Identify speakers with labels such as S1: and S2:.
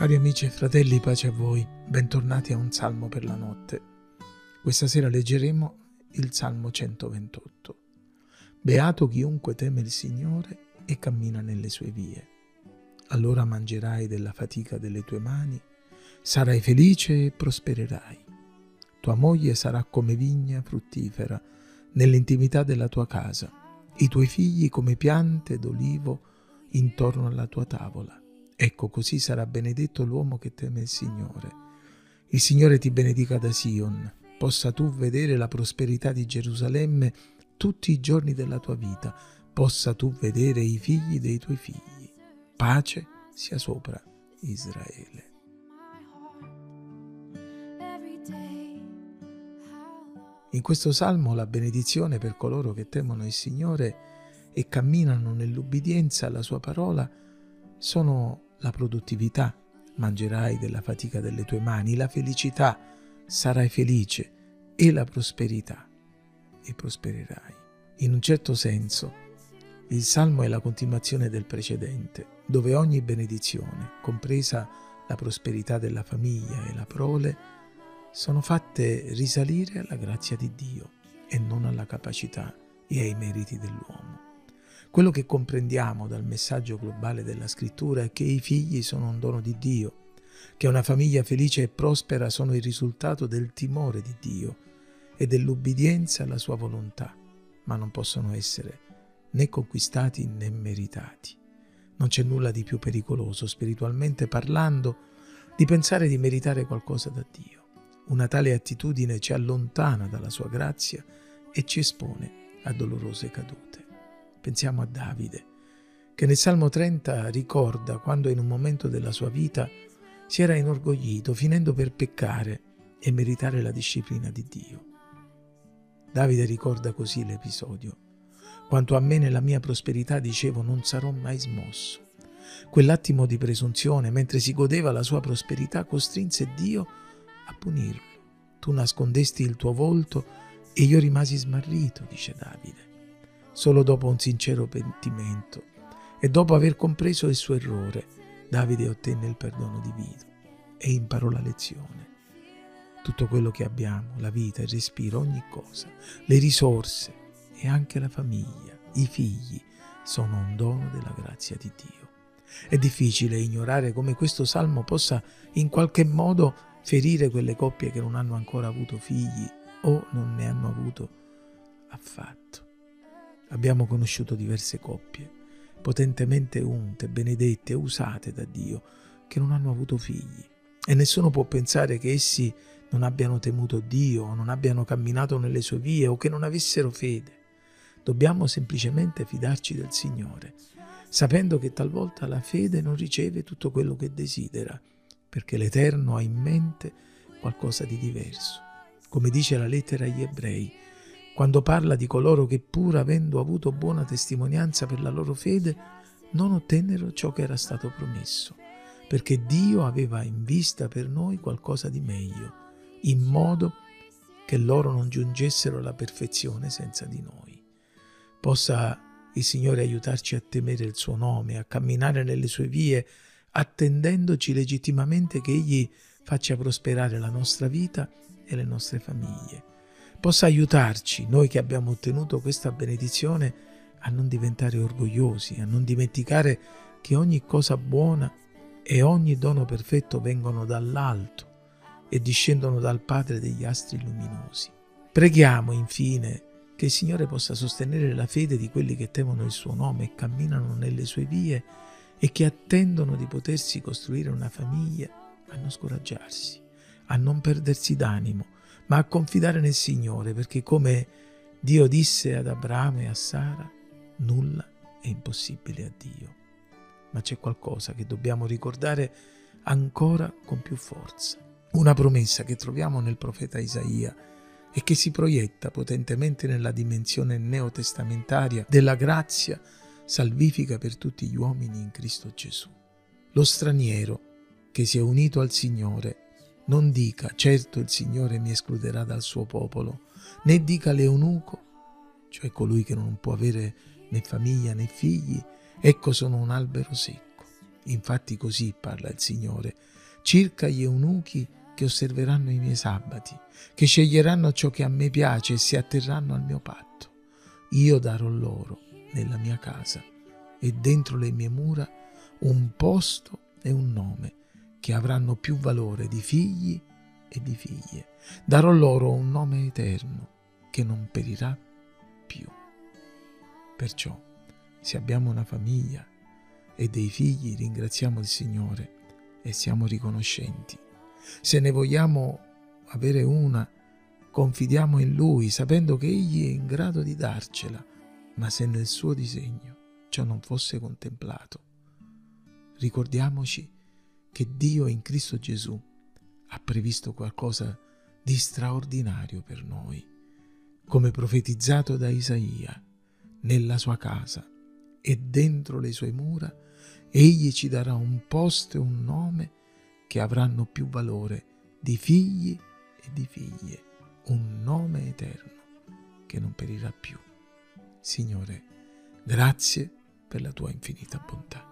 S1: Cari amici e fratelli, pace a voi, bentornati a un salmo per la notte. Questa sera leggeremo il Salmo 128. Beato chiunque teme il Signore e cammina nelle sue vie. Allora mangerai della fatica delle tue mani, sarai felice e prospererai. Tua moglie sarà come vigna fruttifera nell'intimità della tua casa, i tuoi figli come piante d'olivo intorno alla tua tavola. Ecco, così sarà benedetto l'uomo che teme il Signore. Il Signore ti benedica da Sion, possa tu vedere la prosperità di Gerusalemme tutti i giorni della tua vita, possa tu vedere i figli dei tuoi figli. Pace sia sopra Israele. In questo salmo la benedizione per coloro che temono il Signore e camminano nell'ubbidienza alla sua parola sono la produttività, mangerai della fatica delle tue mani, la felicità, sarai felice e la prosperità e prospererai. In un certo senso, il Salmo è la continuazione del precedente, dove ogni benedizione, compresa la prosperità della famiglia e la prole, sono fatte risalire alla grazia di Dio e non alla capacità e ai meriti dell'uomo. Quello che comprendiamo dal messaggio globale della scrittura è che i figli sono un dono di Dio, che una famiglia felice e prospera sono il risultato del timore di Dio e dell'ubbidienza alla sua volontà, ma non possono essere né conquistati né meritati. Non c'è nulla di più pericoloso, spiritualmente parlando, di pensare di meritare qualcosa da Dio. Una tale attitudine ci allontana dalla sua grazia e ci espone a dolorose cadute. Pensiamo a Davide, che nel Salmo 30 ricorda quando in un momento della sua vita si era inorgoglito, finendo per peccare e meritare la disciplina di Dio. Davide ricorda così l'episodio. Quanto a me nella mia prosperità dicevo non sarò mai smosso. Quell'attimo di presunzione, mentre si godeva la sua prosperità, costrinse Dio a punirlo. Tu nascondesti il tuo volto e io rimasi smarrito, dice Davide solo dopo un sincero pentimento e dopo aver compreso il suo errore, Davide ottenne il perdono divino e imparò la lezione. Tutto quello che abbiamo, la vita, il respiro, ogni cosa, le risorse e anche la famiglia, i figli, sono un dono della grazia di Dio. È difficile ignorare come questo salmo possa in qualche modo ferire quelle coppie che non hanno ancora avuto figli o non ne hanno avuto affatto. Abbiamo conosciuto diverse coppie, potentemente unte, benedette, usate da Dio, che non hanno avuto figli. E nessuno può pensare che essi non abbiano temuto Dio, o non abbiano camminato nelle sue vie o che non avessero fede. Dobbiamo semplicemente fidarci del Signore, sapendo che talvolta la fede non riceve tutto quello che desidera, perché l'Eterno ha in mente qualcosa di diverso. Come dice la lettera agli ebrei, quando parla di coloro che pur avendo avuto buona testimonianza per la loro fede, non ottennero ciò che era stato promesso, perché Dio aveva in vista per noi qualcosa di meglio, in modo che loro non giungessero alla perfezione senza di noi. Possa il Signore aiutarci a temere il suo nome, a camminare nelle sue vie, attendendoci legittimamente che Egli faccia prosperare la nostra vita e le nostre famiglie possa aiutarci, noi che abbiamo ottenuto questa benedizione, a non diventare orgogliosi, a non dimenticare che ogni cosa buona e ogni dono perfetto vengono dall'alto e discendono dal Padre degli astri luminosi. Preghiamo infine che il Signore possa sostenere la fede di quelli che temono il suo nome e camminano nelle sue vie e che attendono di potersi costruire una famiglia a non scoraggiarsi, a non perdersi d'animo, ma a confidare nel Signore, perché come Dio disse ad Abramo e a Sara, nulla è impossibile a Dio. Ma c'è qualcosa che dobbiamo ricordare ancora con più forza. Una promessa che troviamo nel profeta Isaia e che si proietta potentemente nella dimensione neotestamentaria della grazia salvifica per tutti gli uomini in Cristo Gesù. Lo straniero che si è unito al Signore non dica, certo il Signore mi escluderà dal suo popolo, né dica l'eunuco, cioè colui che non può avere né famiglia né figli, ecco sono un albero secco. Infatti così parla il Signore, circa gli eunuchi che osserveranno i miei sabati, che sceglieranno ciò che a me piace e si atterranno al mio patto. Io darò loro, nella mia casa e dentro le mie mura, un posto e un nome che avranno più valore di figli e di figlie. Darò loro un nome eterno che non perirà più. Perciò, se abbiamo una famiglia e dei figli, ringraziamo il Signore e siamo riconoscenti. Se ne vogliamo avere una, confidiamo in Lui, sapendo che Egli è in grado di darcela, ma se nel suo disegno ciò non fosse contemplato, ricordiamoci che Dio in Cristo Gesù ha previsto qualcosa di straordinario per noi, come profetizzato da Isaia, nella sua casa e dentro le sue mura, egli ci darà un posto e un nome che avranno più valore di figli e di figlie, un nome eterno che non perirà più. Signore, grazie per la tua infinita bontà.